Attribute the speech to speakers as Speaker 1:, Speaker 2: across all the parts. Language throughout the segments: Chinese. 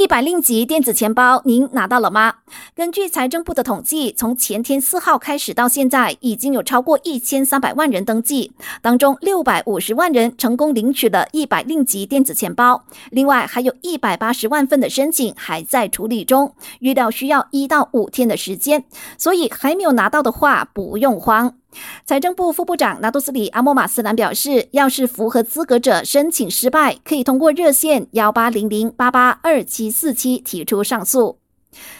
Speaker 1: 一百令吉电子钱包，您拿到了吗？根据财政部的统计，从前天四号开始到现在，已经有超过一千三百万人登记，当中六百五十万人成功领取了一百令吉电子钱包，另外还有一百八十万份的申请还在处理中，预料需要一到五天的时间，所以还没有拿到的话不用慌。财政部副部长拿杜斯里阿莫马斯兰表示，要是符合资格者申请失败，可以通过热线幺八零零八八二七四七提出上诉。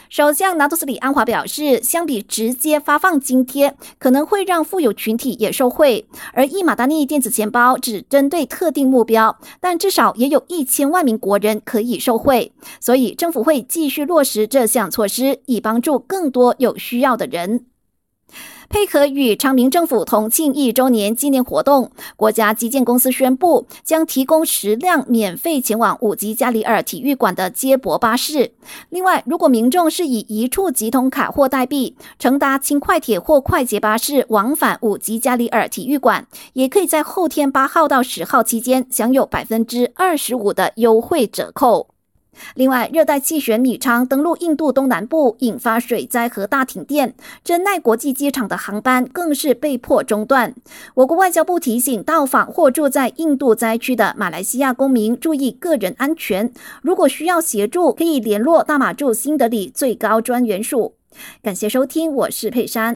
Speaker 1: 首相拿杜斯里安华表示，相比直接发放津贴，可能会让富有群体也受惠，而伊马达尼电子钱包只针对特定目标，但至少也有一千万名国人可以受惠，所以政府会继续落实这项措施，以帮助更多有需要的人。配合与昌明政府同庆一周年纪念活动，国家基建公司宣布将提供十辆免费前往五级加里尔体育馆的接驳巴士。另外，如果民众是以一处即通卡或代币乘搭轻快铁或快捷巴士往返五级加里尔体育馆，也可以在后天八号到十号期间享有百分之二十五的优惠折扣。另外，热带气旋米昌登陆印度东南部，引发水灾和大停电，真奈国际机场的航班更是被迫中断。我国外交部提醒到访或住在印度灾区的马来西亚公民注意个人安全，如果需要协助，可以联络大马驻新德里最高专员署。感谢收听，我是佩珊。